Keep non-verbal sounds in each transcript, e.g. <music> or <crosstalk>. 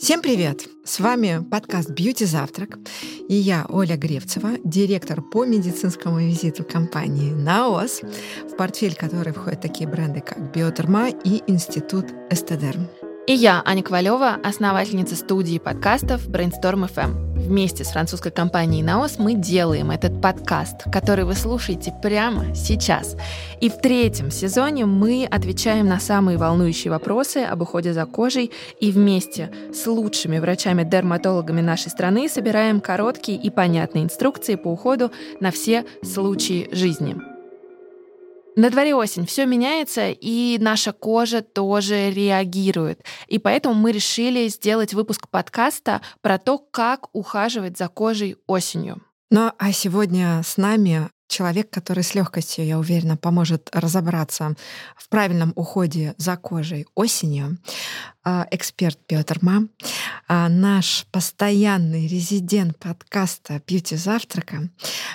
Всем привет! С вами подкаст «Бьюти Завтрак» и я, Оля Гревцева, директор по медицинскому визиту компании «Наос», в портфель которой входят такие бренды, как «Биотерма» и «Институт Эстедерм». И я, Аня Ковалева, основательница студии подкастов Brainstorm FM. Вместе с французской компанией Наос мы делаем этот подкаст, который вы слушаете прямо сейчас. И в третьем сезоне мы отвечаем на самые волнующие вопросы об уходе за кожей и вместе с лучшими врачами-дерматологами нашей страны собираем короткие и понятные инструкции по уходу на все случаи жизни. На дворе осень, все меняется, и наша кожа тоже реагирует. И поэтому мы решили сделать выпуск подкаста про то, как ухаживать за кожей осенью. Ну а сегодня с нами человек, который с легкостью, я уверена, поможет разобраться в правильном уходе за кожей осенью. А, эксперт Петр Ма, а, наш постоянный резидент подкаста «Бьюти завтрака»,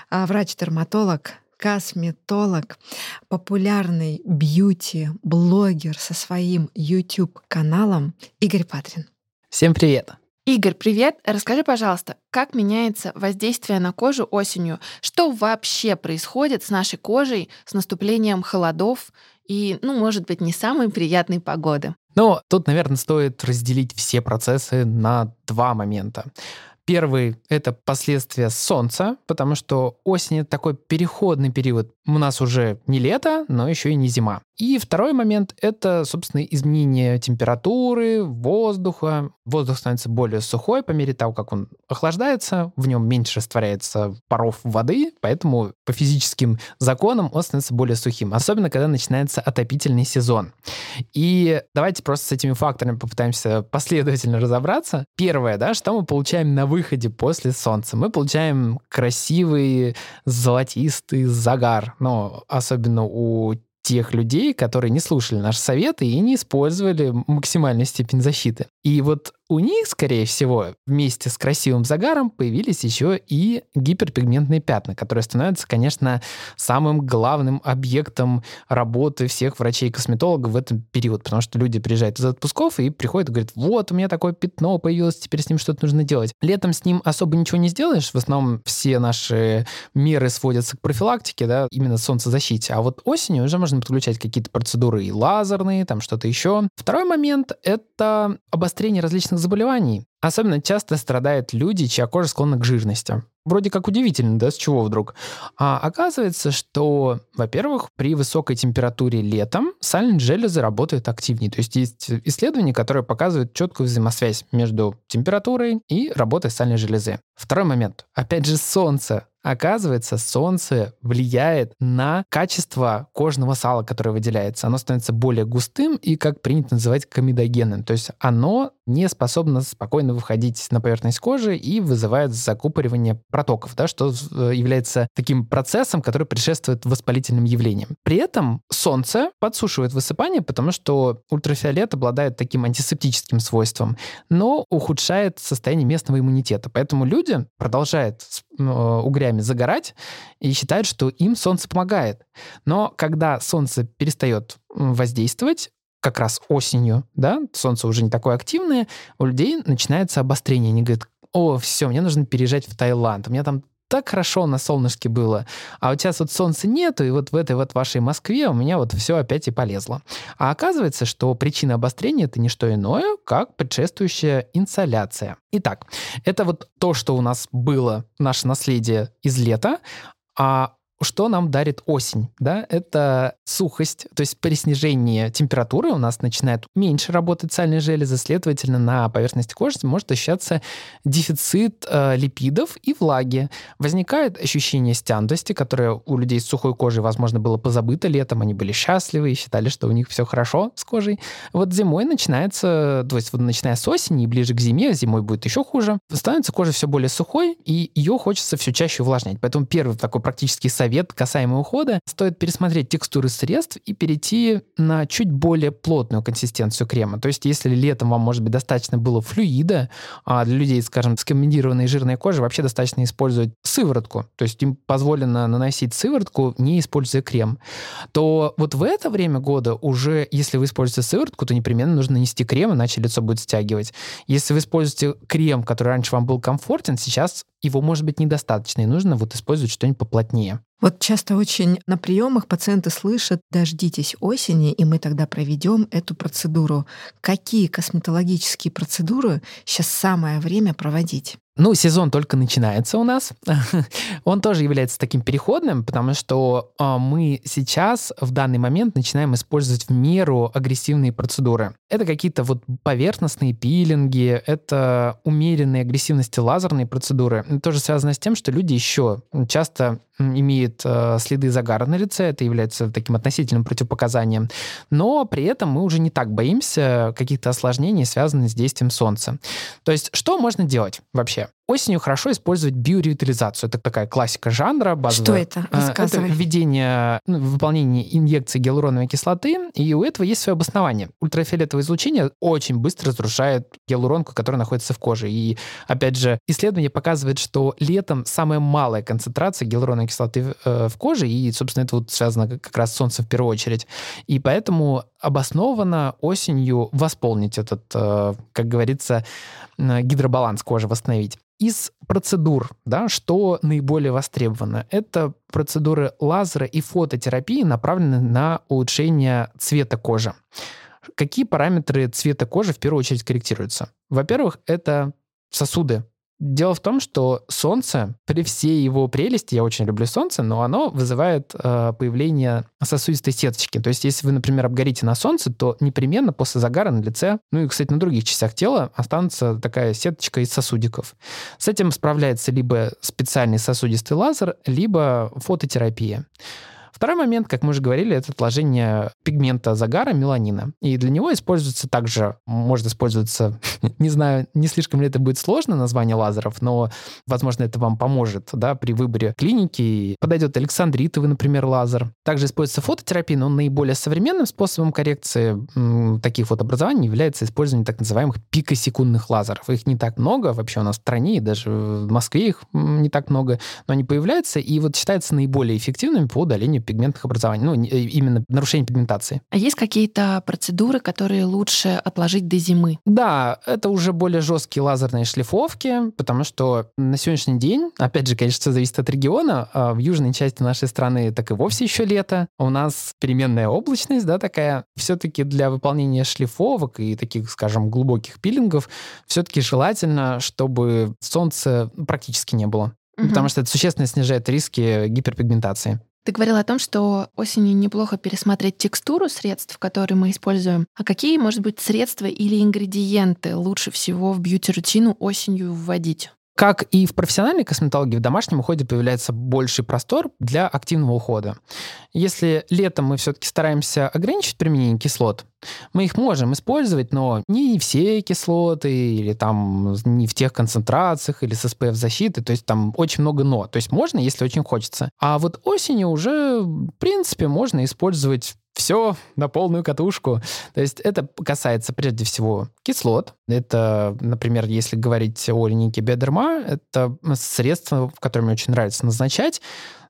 а, врач-дерматолог косметолог, популярный бьюти-блогер со своим YouTube-каналом Игорь Патрин. Всем привет! Игорь, привет! Расскажи, пожалуйста, как меняется воздействие на кожу осенью? Что вообще происходит с нашей кожей с наступлением холодов и, ну, может быть, не самой приятной погоды? Ну, тут, наверное, стоит разделить все процессы на два момента. Первый — это последствия солнца, потому что осень — это такой переходный период. У нас уже не лето, но еще и не зима. И второй момент — это, собственно, изменение температуры, воздуха. Воздух становится более сухой по мере того, как он охлаждается, в нем меньше растворяется паров воды, поэтому по физическим законам он становится более сухим, особенно когда начинается отопительный сезон. И давайте просто с этими факторами попытаемся последовательно разобраться. Первое, да, что мы получаем на выходе после солнца? Мы получаем красивый золотистый загар, но особенно у тех людей, которые не слушали наши советы и не использовали максимальную степень защиты. И вот у них, скорее всего, вместе с красивым загаром появились еще и гиперпигментные пятна, которые становятся, конечно, самым главным объектом работы всех врачей-косметологов в этом период, потому что люди приезжают из отпусков и приходят и говорят, вот, у меня такое пятно появилось, теперь с ним что-то нужно делать. Летом с ним особо ничего не сделаешь, в основном все наши меры сводятся к профилактике, да, именно солнцезащите, а вот осенью уже можно подключать какие-то процедуры и лазерные, там что-то еще. Второй момент — это обострение различных различных заболеваний. Особенно часто страдают люди, чья кожа склонна к жирности. Вроде как удивительно, да, с чего вдруг? А оказывается, что, во-первых, при высокой температуре летом сальные железы работают активнее. То есть есть исследования, которые показывают четкую взаимосвязь между температурой и работой сальной железы. Второй момент. Опять же, солнце Оказывается, солнце влияет на качество кожного сала, которое выделяется. Оно становится более густым и, как принято называть, комедогенным. То есть оно не способно спокойно выходить на поверхность кожи и вызывает закупоривание протоков, да, что э, является таким процессом, который предшествует воспалительным явлениям. При этом солнце подсушивает высыпание, потому что ультрафиолет обладает таким антисептическим свойством, но ухудшает состояние местного иммунитета. Поэтому люди продолжают угрями ночами загорать и считают, что им солнце помогает. Но когда солнце перестает воздействовать, как раз осенью, да, солнце уже не такое активное, у людей начинается обострение. Они говорят, о, все, мне нужно переезжать в Таиланд, у меня там так хорошо на солнышке было, а вот сейчас вот солнца нету, и вот в этой вот вашей Москве у меня вот все опять и полезло. А оказывается, что причина обострения — это не что иное, как предшествующая инсоляция. Итак, это вот то, что у нас было, наше наследие из лета, а что нам дарит осень? Да? Это сухость, то есть при снижении температуры у нас начинает меньше работать сальные железы, следовательно, на поверхности кожи может ощущаться дефицит э, липидов и влаги. Возникает ощущение стянутости, которое у людей с сухой кожей, возможно, было позабыто летом, они были счастливы и считали, что у них все хорошо с кожей. Вот зимой начинается, то есть вот начиная с осени и ближе к зиме, зимой будет еще хуже, становится кожа все более сухой, и ее хочется все чаще увлажнять. Поэтому первый такой практический совет совет касаемо ухода. Стоит пересмотреть текстуры средств и перейти на чуть более плотную консистенцию крема. То есть если летом вам, может быть, достаточно было флюида, а для людей, скажем, с комбинированной жирной кожей вообще достаточно использовать сыворотку. То есть им позволено наносить сыворотку, не используя крем. То вот в это время года уже, если вы используете сыворотку, то непременно нужно нанести крем, иначе лицо будет стягивать. Если вы используете крем, который раньше вам был комфортен, сейчас его может быть недостаточно, и нужно вот использовать что-нибудь поплотнее. Вот часто очень на приемах пациенты слышат «дождитесь осени, и мы тогда проведем эту процедуру». Какие косметологические процедуры сейчас самое время проводить? Ну, сезон только начинается у нас. <laughs> Он тоже является таким переходным, потому что э, мы сейчас в данный момент начинаем использовать в меру агрессивные процедуры. Это какие-то вот поверхностные пилинги, это умеренные агрессивности лазерные процедуры. Это тоже связано с тем, что люди еще часто имеет э, следы загара на лице, это является таким относительным противопоказанием, но при этом мы уже не так боимся каких-то осложнений, связанных с действием солнца. То есть что можно делать вообще? Yeah. Осенью хорошо использовать биоревитализацию. Это такая классика жанра. Базовая. Что это? Э, это введение, ну, выполнение инъекции гиалуроновой кислоты, и у этого есть свое обоснование. Ультрафиолетовое излучение очень быстро разрушает гиалуронку, которая находится в коже. И, опять же, исследование показывает, что летом самая малая концентрация гиалуроновой кислоты э, в коже, и, собственно, это вот связано как раз с солнцем в первую очередь. И поэтому обоснованно осенью восполнить этот, э, как говорится, гидробаланс кожи, восстановить. Из процедур, да, что наиболее востребовано, это процедуры лазера и фототерапии, направленные на улучшение цвета кожи. Какие параметры цвета кожи в первую очередь корректируются? Во-первых, это сосуды Дело в том, что солнце, при всей его прелести, я очень люблю солнце, но оно вызывает э, появление сосудистой сеточки. То есть, если вы, например, обгорите на солнце, то непременно после загара на лице, ну и, кстати, на других частях тела останется такая сеточка из сосудиков. С этим справляется либо специальный сосудистый лазер, либо фототерапия. Второй момент, как мы уже говорили, это отложение пигмента загара, меланина. И для него используется также, может использоваться, <laughs> не знаю, не слишком ли это будет сложно, название лазеров, но, возможно, это вам поможет да, при выборе клиники. Подойдет александритовый, например, лазер. Также используется фототерапия, но наиболее современным способом коррекции м, таких вот образований является использование так называемых пикосекундных лазеров. Их не так много вообще у нас в стране, и даже в Москве их не так много, но они появляются, и вот считаются наиболее эффективными по удалению пигментных образований, ну, э, именно нарушение пигментации. А есть какие-то процедуры, которые лучше отложить до зимы? Да, это уже более жесткие лазерные шлифовки, потому что на сегодняшний день, опять же, конечно, все зависит от региона, а в южной части нашей страны так и вовсе еще лето. У нас переменная облачность, да, такая. Все-таки для выполнения шлифовок и таких, скажем, глубоких пилингов все-таки желательно, чтобы солнца практически не было. Угу. Потому что это существенно снижает риски гиперпигментации. Ты говорил о том, что осенью неплохо пересмотреть текстуру средств, которые мы используем. А какие, может быть, средства или ингредиенты лучше всего в бьюти-рутину осенью вводить? Как и в профессиональной косметологии, в домашнем уходе появляется больший простор для активного ухода. Если летом мы все-таки стараемся ограничить применение кислот, мы их можем использовать, но не все кислоты, или там не в тех концентрациях, или с SPF-защитой, то есть там очень много «но». То есть можно, если очень хочется. А вот осенью уже, в принципе, можно использовать все на полную катушку. То есть это касается прежде всего кислот. Это, например, если говорить о линейке Биодерма, это средство, которое мне очень нравится назначать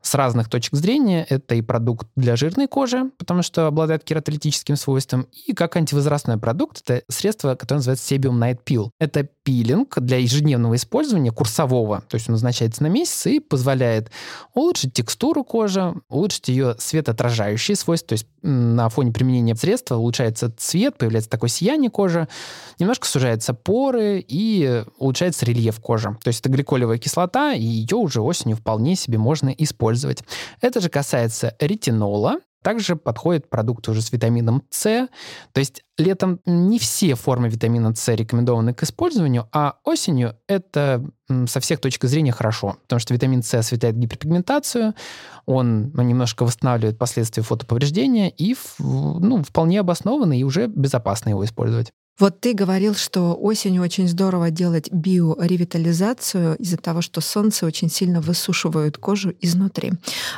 с разных точек зрения. Это и продукт для жирной кожи, потому что обладает кератолитическим свойством, и как антивозрастной продукт это средство, которое называется Sebium Night Peel. Это пилинг для ежедневного использования курсового, то есть он назначается на месяц и позволяет улучшить текстуру кожи, улучшить ее светоотражающие свойства, то есть на фоне применения средства улучшается цвет, появляется такое сияние кожи, немножко сужаются поры и улучшается рельеф кожи. То есть это гликолевая кислота, и ее уже осенью вполне себе можно использовать. Это же касается ретинола, также подходит продукт уже с витамином С. То есть летом не все формы витамина С рекомендованы к использованию, а осенью это со всех точек зрения хорошо, потому что витамин С осветляет гиперпигментацию, он немножко восстанавливает последствия фотоповреждения и ну, вполне обоснованно и уже безопасно его использовать. Вот ты говорил, что осенью очень здорово делать биоревитализацию из-за того, что солнце очень сильно высушивает кожу изнутри.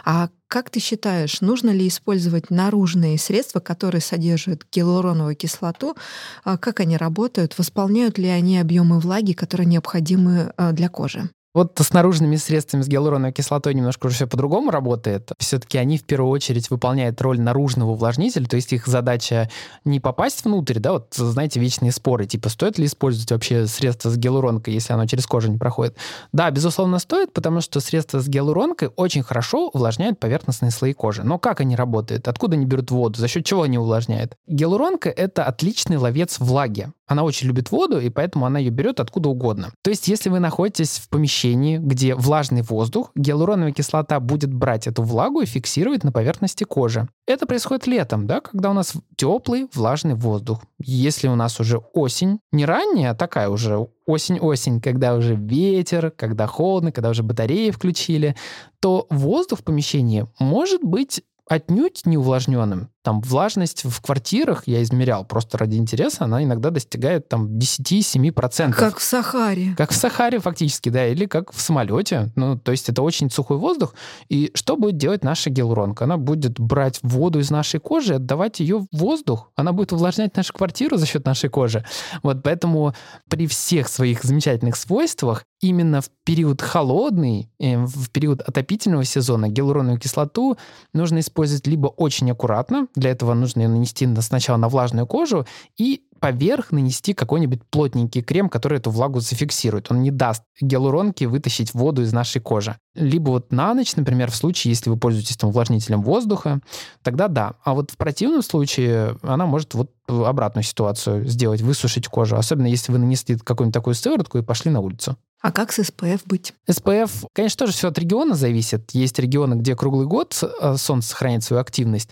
А как ты считаешь, нужно ли использовать наружные средства, которые содержат гиалуроновую кислоту? А как они работают? Восполняют ли они объемы влаги, которые необходимы а, для кожи? Вот с наружными средствами с гиалуроновой кислотой немножко уже все по-другому работает. Все-таки они в первую очередь выполняют роль наружного увлажнителя, то есть их задача не попасть внутрь, да, вот знаете, вечные споры, типа стоит ли использовать вообще средство с гиалуронкой, если оно через кожу не проходит. Да, безусловно, стоит, потому что средства с гиалуронкой очень хорошо увлажняют поверхностные слои кожи. Но как они работают? Откуда они берут воду? За счет чего они увлажняют? Гиалуронка — это отличный ловец влаги. Она очень любит воду, и поэтому она ее берет откуда угодно. То есть, если вы находитесь в помещении, где влажный воздух, гиалуроновая кислота будет брать эту влагу и фиксировать на поверхности кожи. Это происходит летом, да, когда у нас теплый влажный воздух. Если у нас уже осень, не ранняя, а такая уже осень-осень, когда уже ветер, когда холодно, когда уже батареи включили, то воздух в помещении может быть отнюдь не увлажненным. Там влажность в квартирах, я измерял просто ради интереса, она иногда достигает там 10-7%. Как в Сахаре. Как в Сахаре фактически, да, или как в самолете. Ну, то есть это очень сухой воздух. И что будет делать наша гиалуронка? Она будет брать воду из нашей кожи, отдавать ее в воздух. Она будет увлажнять нашу квартиру за счет нашей кожи. Вот поэтому при всех своих замечательных свойствах именно в период холодный, э, в период отопительного сезона гиалуроновую кислоту нужно использовать либо очень аккуратно, для этого нужно ее нанести сначала на влажную кожу и поверх нанести какой-нибудь плотненький крем, который эту влагу зафиксирует. Он не даст гиалуронке вытащить воду из нашей кожи. Либо вот на ночь, например, в случае, если вы пользуетесь там увлажнителем воздуха, тогда да. А вот в противном случае она может вот обратную ситуацию сделать, высушить кожу. Особенно если вы нанесли какую-нибудь такую сыворотку и пошли на улицу. А как с СПФ быть? СПФ, конечно, тоже все от региона зависит. Есть регионы, где круглый год э, солнце сохраняет свою активность.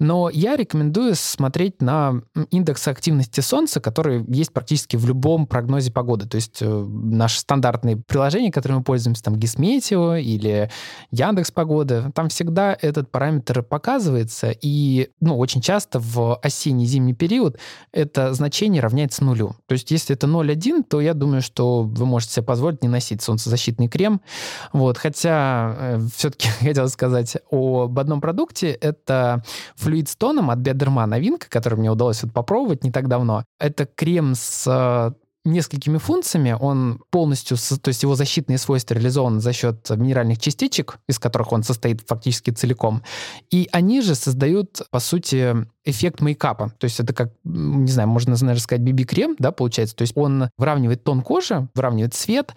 Но я рекомендую смотреть на индекс активности солнца, который есть практически в любом прогнозе погоды. То есть э, наши стандартные приложения, которыми мы пользуемся, там Гисметео или Яндекс Погода, там всегда этот параметр показывается. И ну, очень часто в осенне-зимний период это значение равняется нулю. То есть если это 0,1, то я думаю, что вы можете себе позволить позволить не носить солнцезащитный крем. Вот. Хотя э, все-таки <laughs> хотел сказать об одном продукте. Это флюид с тоном от Биодерма новинка, который мне удалось вот попробовать не так давно. Это крем с э, несколькими функциями. Он полностью, то есть его защитные свойства реализованы за счет минеральных частичек, из которых он состоит фактически целиком. И они же создают, по сути, эффект мейкапа. То есть это как, не знаю, можно, наверное, сказать, BB-крем, да, получается. То есть он выравнивает тон кожи, выравнивает цвет,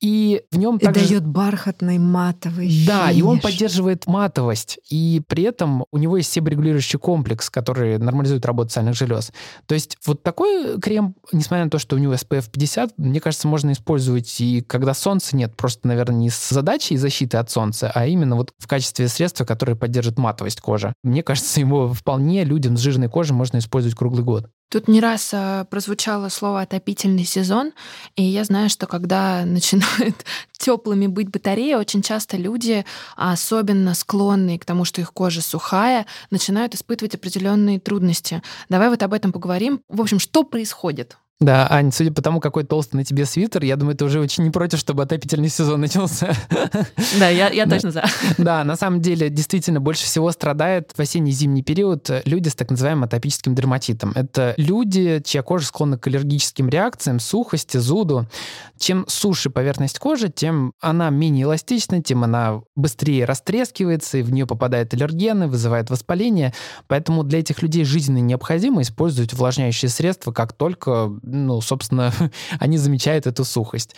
и в нем и также... дает бархатный матовый Да, финиш. и он поддерживает матовость, и при этом у него есть себорегулирующий комплекс, который нормализует работу сальных желез. То есть вот такой крем, несмотря на то, что у него SPF 50, мне кажется, можно использовать и когда солнца нет, просто, наверное, не с задачей защиты от солнца, а именно вот в качестве средства, которое поддержит матовость кожи. Мне кажется, его вполне люди с жирной кожей можно использовать круглый год. Тут не раз а, прозвучало слово отопительный сезон, и я знаю, что когда <laughs> начинают теплыми быть батареи, очень часто люди, особенно склонные к тому, что их кожа сухая, начинают испытывать определенные трудности. Давай вот об этом поговорим. В общем, что происходит? Да, Ань, судя по тому, какой толстый на тебе свитер, я думаю, ты уже очень не против, чтобы отопительный сезон начался. Да, я, я точно за. Да, на самом деле, действительно, больше всего страдает в осенне-зимний период люди с так называемым атопическим дерматитом. Это люди, чья кожа склонна к аллергическим реакциям, сухости, зуду. Чем суше поверхность кожи, тем она менее эластична, тем она быстрее растрескивается, и в нее попадают аллергены, вызывает воспаление. Поэтому для этих людей жизненно необходимо использовать увлажняющие средства, как только ну, собственно, <laughs> они замечают эту сухость.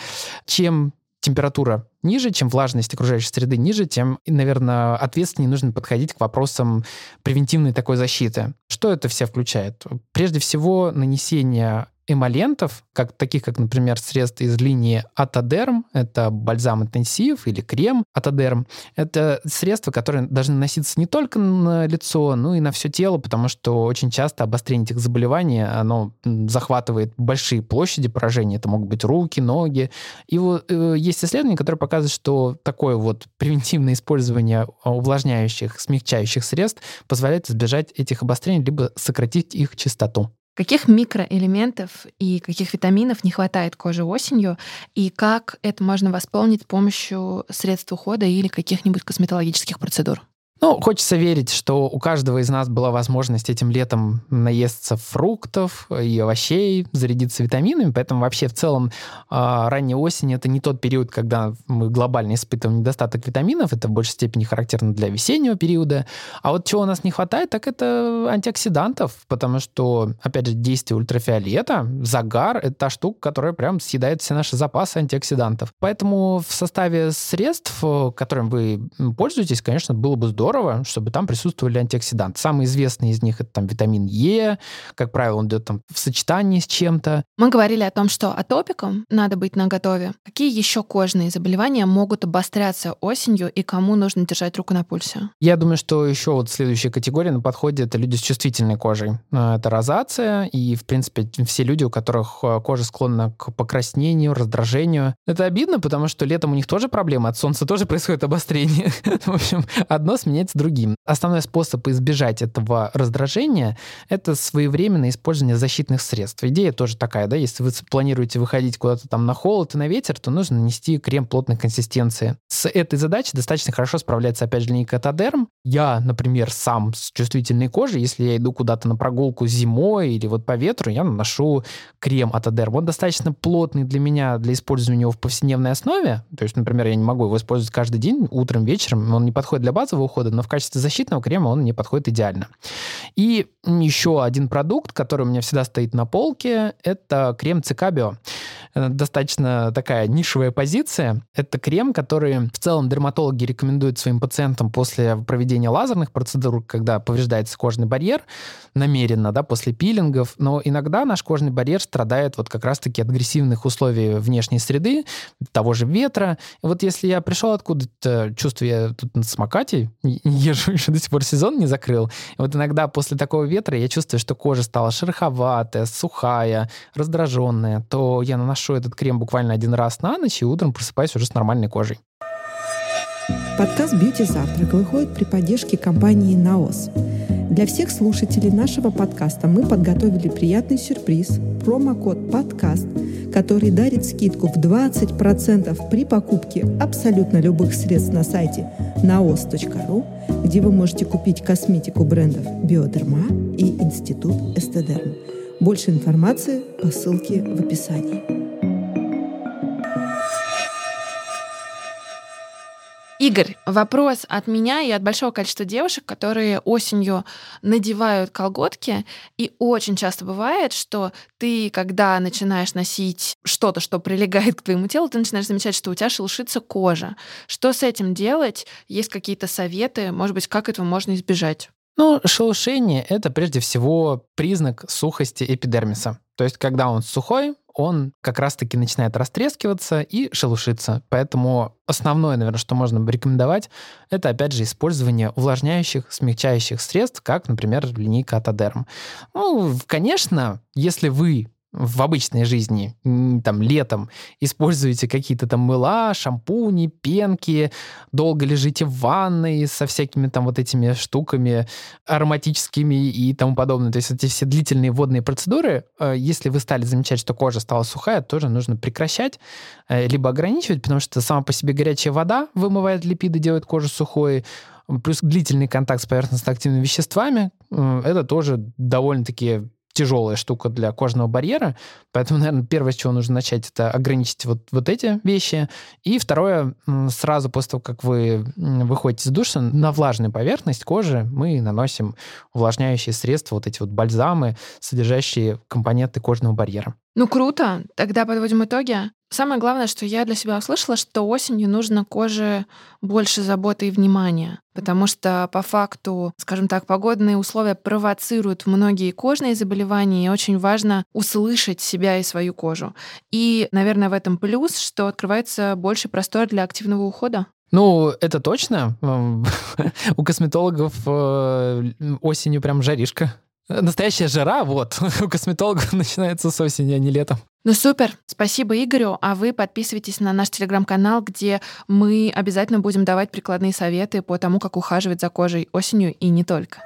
Чем температура ниже, чем влажность окружающей среды ниже, тем, наверное, ответственнее нужно подходить к вопросам превентивной такой защиты. Что это все включает? Прежде всего, нанесение эмолентов, как, таких как, например, средства из линии Атодерм, это бальзам интенсив или крем Атодерм, это средства, которые должны носиться не только на лицо, но и на все тело, потому что очень часто обострение этих заболеваний, оно захватывает большие площади поражения, это могут быть руки, ноги. И вот э, есть исследования, которые показывают, что такое вот превентивное использование увлажняющих, смягчающих средств позволяет избежать этих обострений, либо сократить их частоту. Каких микроэлементов и каких витаминов не хватает коже осенью, и как это можно восполнить с помощью средств ухода или каких-нибудь косметологических процедур? Ну, хочется верить, что у каждого из нас была возможность этим летом наесться фруктов и овощей, зарядиться витаминами, поэтому вообще в целом а, ранняя осень — это не тот период, когда мы глобально испытываем недостаток витаминов, это в большей степени характерно для весеннего периода. А вот чего у нас не хватает, так это антиоксидантов, потому что, опять же, действие ультрафиолета, загар — это та штука, которая прям съедает все наши запасы антиоксидантов. Поэтому в составе средств, которым вы пользуетесь, конечно, было бы здорово здорово, чтобы там присутствовали антиоксиданты. Самый известный из них это там витамин Е, как правило, он идет там в сочетании с чем-то. Мы говорили о том, что атопикам надо быть наготове. Какие еще кожные заболевания могут обостряться осенью и кому нужно держать руку на пульсе? Я думаю, что еще вот следующая категория на подходе это люди с чувствительной кожей. А, это розация и, в принципе, все люди, у которых а, кожа склонна к покраснению, раздражению. Это обидно, потому что летом у них тоже проблемы, от солнца тоже происходит обострение. <laughs> В общем, одно сменяется сменяется другим. Основной способ избежать этого раздражения — это своевременное использование защитных средств. Идея тоже такая, да, если вы планируете выходить куда-то там на холод и на ветер, то нужно нанести крем плотной консистенции. С этой задачей достаточно хорошо справляется, опять же, линейка Татадерм. Я, например, сам с чувствительной кожей, если я иду куда-то на прогулку зимой или вот по ветру, я наношу крем от Адерм. Он достаточно плотный для меня, для использования его в повседневной основе. То есть, например, я не могу его использовать каждый день, утром, вечером. Он не подходит для базового ухода, года, но в качестве защитного крема он мне подходит идеально. И еще один продукт, который у меня всегда стоит на полке, это крем Цикабио. Достаточно такая нишевая позиция. Это крем, который в целом дерматологи рекомендуют своим пациентам после проведения лазерных процедур, когда повреждается кожный барьер, намеренно, да, после пилингов. Но иногда наш кожный барьер страдает вот как раз-таки от агрессивных условий внешней среды, того же ветра. И вот если я пришел откуда-то, чувствую, тут на самокате, <laughs> езжу еще до сих пор сезон не закрыл. И вот иногда после такого ветра я чувствую, что кожа стала шероховатая, сухая, раздраженная, то я наношу этот крем буквально один раз на ночь и утром просыпаюсь уже с нормальной кожей. Подкаст «Бьюти Завтрак» выходит при поддержке компании «Наос». Для всех слушателей нашего подкаста мы подготовили приятный сюрприз – промокод «Подкаст», который дарит скидку в 20% при покупке абсолютно любых средств на сайте naos.ru, где вы можете купить косметику брендов «Биодерма» и «Институт Эстедерм». Больше информации по ссылке в описании. Игорь, вопрос от меня и от большого количества девушек, которые осенью надевают колготки, и очень часто бывает, что ты, когда начинаешь носить что-то, что прилегает к твоему телу, ты начинаешь замечать, что у тебя шелушится кожа. Что с этим делать? Есть какие-то советы? Может быть, как этого можно избежать? Ну, шелушение — это прежде всего признак сухости эпидермиса. То есть, когда он сухой, он как раз-таки начинает растрескиваться и шелушиться. Поэтому основное, наверное, что можно рекомендовать, это, опять же, использование увлажняющих, смягчающих средств, как, например, линейка Атодерм. Ну, конечно, если вы в обычной жизни, там, летом, используете какие-то там мыла, шампуни, пенки, долго лежите в ванной со всякими там вот этими штуками ароматическими и тому подобное. То есть эти все длительные водные процедуры, э, если вы стали замечать, что кожа стала сухая, тоже нужно прекращать, э, либо ограничивать, потому что сама по себе горячая вода вымывает липиды, делает кожу сухой, плюс длительный контакт с поверхностно-активными веществами, э, это тоже довольно-таки тяжелая штука для кожного барьера. Поэтому, наверное, первое, с чего нужно начать, это ограничить вот, вот эти вещи. И второе, сразу после того, как вы выходите из душа, на влажную поверхность кожи мы наносим увлажняющие средства, вот эти вот бальзамы, содержащие компоненты кожного барьера. Ну круто. Тогда подводим итоги. Самое главное, что я для себя услышала, что осенью нужно коже больше заботы и внимания, потому что по факту, скажем так, погодные условия провоцируют многие кожные заболевания, и очень важно услышать себя и свою кожу. И, наверное, в этом плюс, что открывается больше простор для активного ухода. Ну, это точно. <laughs> У косметологов э, осенью прям жаришка. Настоящая жара, вот, <laughs> у косметологов <laughs> начинается с осени, а не летом. Ну супер, спасибо Игорю, а вы подписывайтесь на наш телеграм-канал, где мы обязательно будем давать прикладные советы по тому, как ухаживать за кожей осенью и не только.